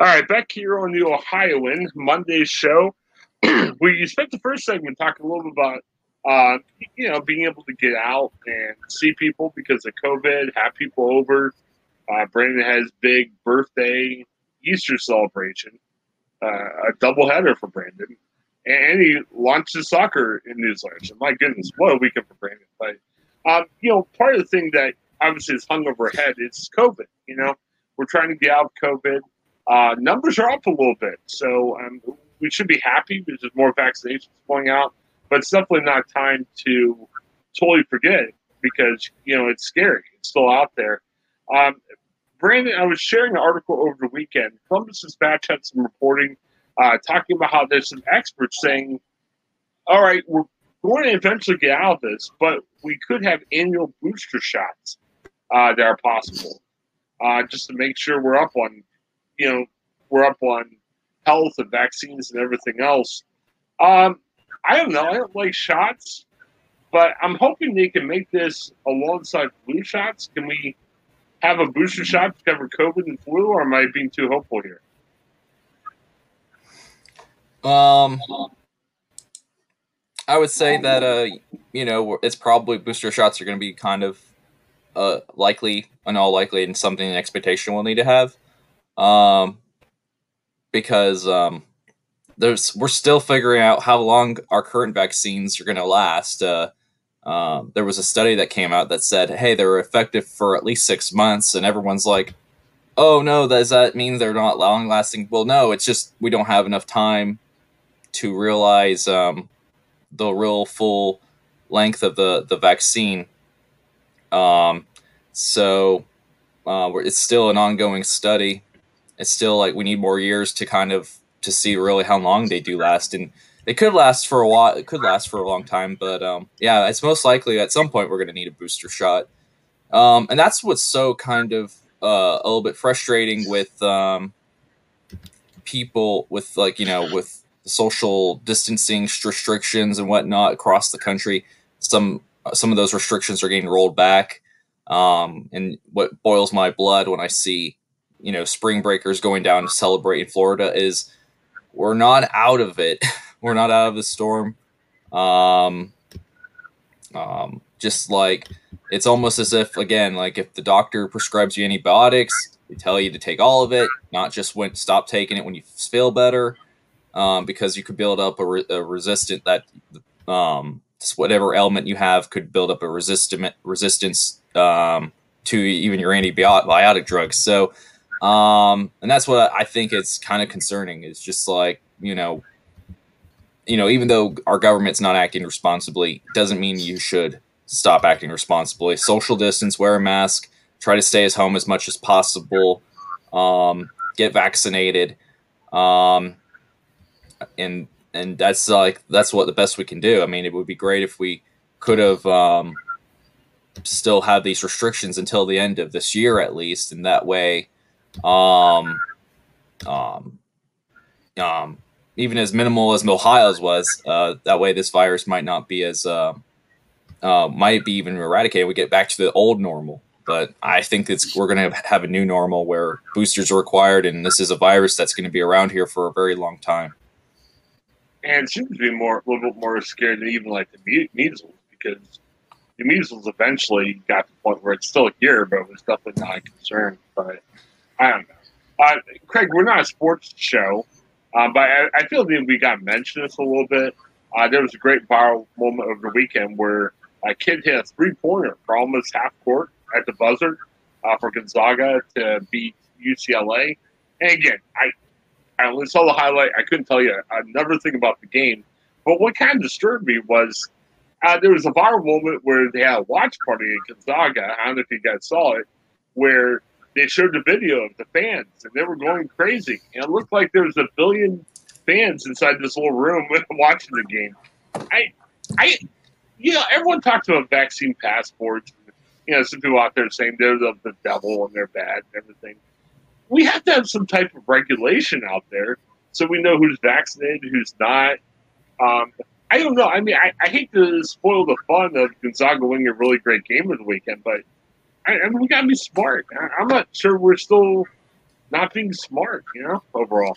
All right, back here on the Ohioan Monday show. we spent the first segment talking a little bit about, uh, you know, being able to get out and see people because of COVID, have people over. Uh, Brandon has big birthday Easter celebration, uh, a doubleheader for Brandon, and he launched his soccer in newsletter. So my goodness, what a weekend for Brandon! But um, you know, part of the thing that obviously is hung over head is COVID. You know, we're trying to get out of COVID. Uh, numbers are up a little bit, so um, we should be happy because there's more vaccinations going out. But it's definitely not time to totally forget because you know it's scary. It's still out there. Um, Brandon, I was sharing an article over the weekend. Columbus Dispatch had some reporting uh, talking about how there's some experts saying, "All right, we're going to eventually get out of this, but we could have annual booster shots uh, that are possible, uh, just to make sure we're up on, you know, we're up on health and vaccines and everything else. Um, I don't know. I don't like shots, but I'm hoping they can make this alongside flu shots. Can we have a booster shot to cover COVID and flu, or am I being too hopeful here? Um, I would say that uh, you know, it's probably booster shots are going to be kind of uh likely, and all likely, and something an expectation we'll need to have. Um, because um, there's we're still figuring out how long our current vaccines are going to last. Uh, um, there was a study that came out that said, "Hey, they were effective for at least six months," and everyone's like, "Oh no, does that mean they're not long lasting?" Well, no, it's just we don't have enough time to realize um, the real full length of the the vaccine. Um, so uh, it's still an ongoing study. It's still like we need more years to kind of to see really how long they do last, and they could last for a while. It could last for a long time, but um, yeah, it's most likely at some point we're going to need a booster shot, um, and that's what's so kind of uh, a little bit frustrating with um, people with like you know with social distancing restrictions and whatnot across the country. Some some of those restrictions are getting rolled back, um, and what boils my blood when I see you know spring breakers going down to celebrate in Florida is we're not out of it. we're not out of the storm. Um, um, just like it's almost as if again, like if the doctor prescribes you antibiotics, they tell you to take all of it, not just when stop taking it when you feel better, um, because you could build up a, re- a resistant that um, whatever ailment you have could build up a resistant resistance um, to even your antibiotic drugs. So, um, and that's what I think it's kind of concerning. It's just like you know you know, even though our government's not acting responsibly, doesn't mean you should stop acting responsibly. Social distance, wear a mask, try to stay at home as much as possible, um, get vaccinated, um, and and that's like that's what the best we can do. I mean, it would be great if we could have um, still have these restrictions until the end of this year at least, and that way, um, um, um, even as minimal as Ohio's was, uh, that way this virus might not be as uh, uh, might be even eradicated. We get back to the old normal, but I think it's we're going to have a new normal where boosters are required, and this is a virus that's going to be around here for a very long time. And it seems to be more a little bit more scared than even like the measles because the measles eventually got to the point where it's still here, but it was definitely not a concern. But I don't know. Uh, Craig, we're not a sports show, um, but I, I, feel that we got mentioned this a little bit. Uh, there was a great viral moment over the weekend where a kid hit a three pointer for almost half court at the buzzer uh, for Gonzaga to beat UCLA. And again, I I only saw the highlight. I couldn't tell you another thing about the game. But what kind of disturbed me was uh, there was a viral moment where they had a watch party in Gonzaga. I don't know if you guys saw it, where they showed the video of the fans and they were going crazy. And it looked like there was a billion fans inside this little room watching the game. I, I, you know, everyone talks about vaccine passports. You know, some people out there saying they're the, the devil and they're bad and everything. We have to have some type of regulation out there so we know who's vaccinated, who's not. Um, I don't know. I mean, I, I hate to spoil the fun of Gonzaga winning a really great game of the weekend, but I, I mean, we got to be smart. I, am not sure we're still not being smart, you know, overall.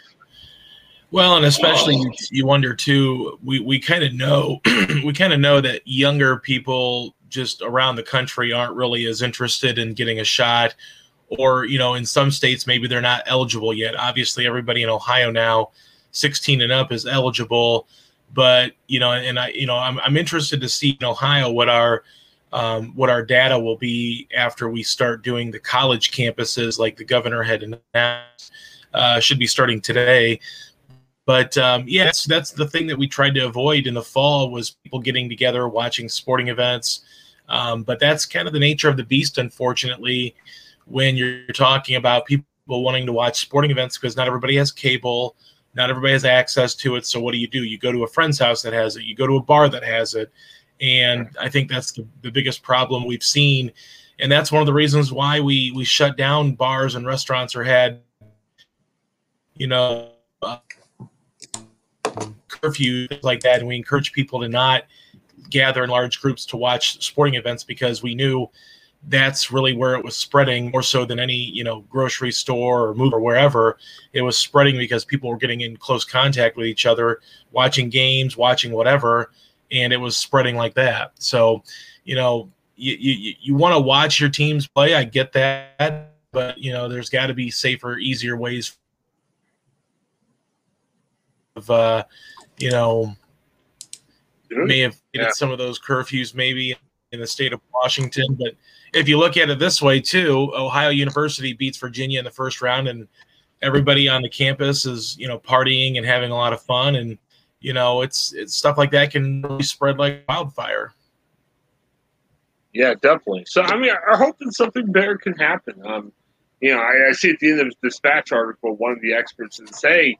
Well, and especially oh. you wonder too. We we kind of know we kind of know that younger people just around the country aren't really as interested in getting a shot, or you know, in some states maybe they're not eligible yet. Obviously, everybody in Ohio now, 16 and up, is eligible. But you know, and I you know I'm I'm interested to see in Ohio what our um, what our data will be after we start doing the college campuses, like the governor had announced, uh, should be starting today. But um, that's, that's the thing that we tried to avoid in the fall was people getting together, watching sporting events. Um, but that's kind of the nature of the beast, unfortunately, when you're talking about people wanting to watch sporting events because not everybody has cable, not everybody has access to it. So what do you do? You go to a friend's house that has it, you go to a bar that has it. And I think that's the, the biggest problem we've seen. And that's one of the reasons why we we shut down bars and restaurants or had, you know, uh, curfew, like that. And we encourage people to not gather in large groups to watch sporting events because we knew that's really where it was spreading more so than any you know grocery store or move or wherever it was spreading because people were getting in close contact with each other watching games watching whatever and it was spreading like that so you know you you, you want to watch your teams play i get that but you know there's got to be safer easier ways of uh you know, may have yeah. some of those curfews maybe in the state of Washington. But if you look at it this way too, Ohio University beats Virginia in the first round, and everybody on the campus is you know partying and having a lot of fun, and you know it's it's stuff like that can really spread like wildfire. Yeah, definitely. So I mean, I'm hoping something better can happen. Um, you know, I, I see at the end of this dispatch article, one of the experts says, "Hey,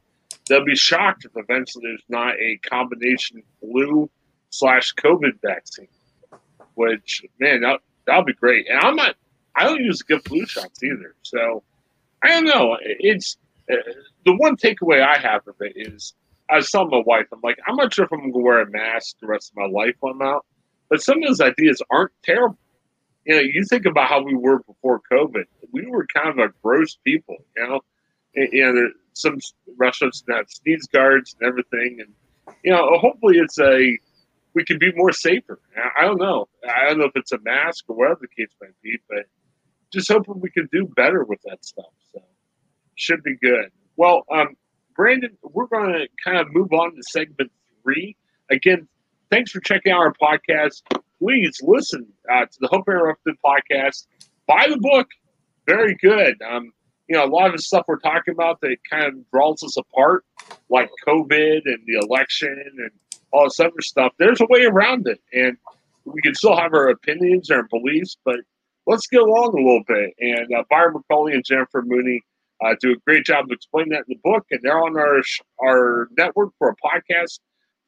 they'll be shocked if eventually there's not a combination flu slash COVID vaccine. Which man, that that'll be great. And I'm not. I don't use good flu shots either. So I don't know. It's uh, the one takeaway I have of it is I telling my wife, I'm like, I'm not sure if I'm going to wear a mask the rest of my life when I'm out. But some of those ideas aren't terrible. You know, you think about how we were before COVID. We were kind of a gross people. You know, you know, some restaurants that have sneeze guards and everything, and you know, hopefully it's a we can be more safer. I don't know. I don't know if it's a mask or whatever the case might be, but just hoping we can do better with that stuff. So should be good. Well, um, Brandon, we're going to kind of move on to segment three. Again, thanks for checking out our podcast. Please listen uh, to the Hope Interrupted podcast. Buy the book. Very good. Um, you know, a lot of the stuff we're talking about that kind of draws us apart, like COVID and the election and all this other stuff, there's a way around it. And we can still have our opinions and our beliefs, but let's get along a little bit. And uh, Byron McCauley and Jennifer Mooney uh, do a great job of explaining that in the book, and they're on our our network for a podcast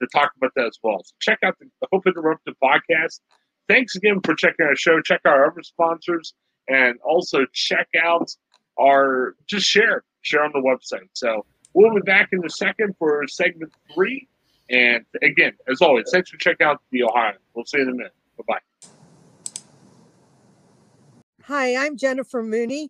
to talk about that as well. So check out the, Hope Interrupted podcast. Thanks again for checking our show. Check out our other sponsors, and also check out our just share, share on the website. So we'll be back in a second for segment three. And again, as always, thanks for checking out the Ohio. We'll see you in a minute. Bye bye. Hi, I'm Jennifer Mooney.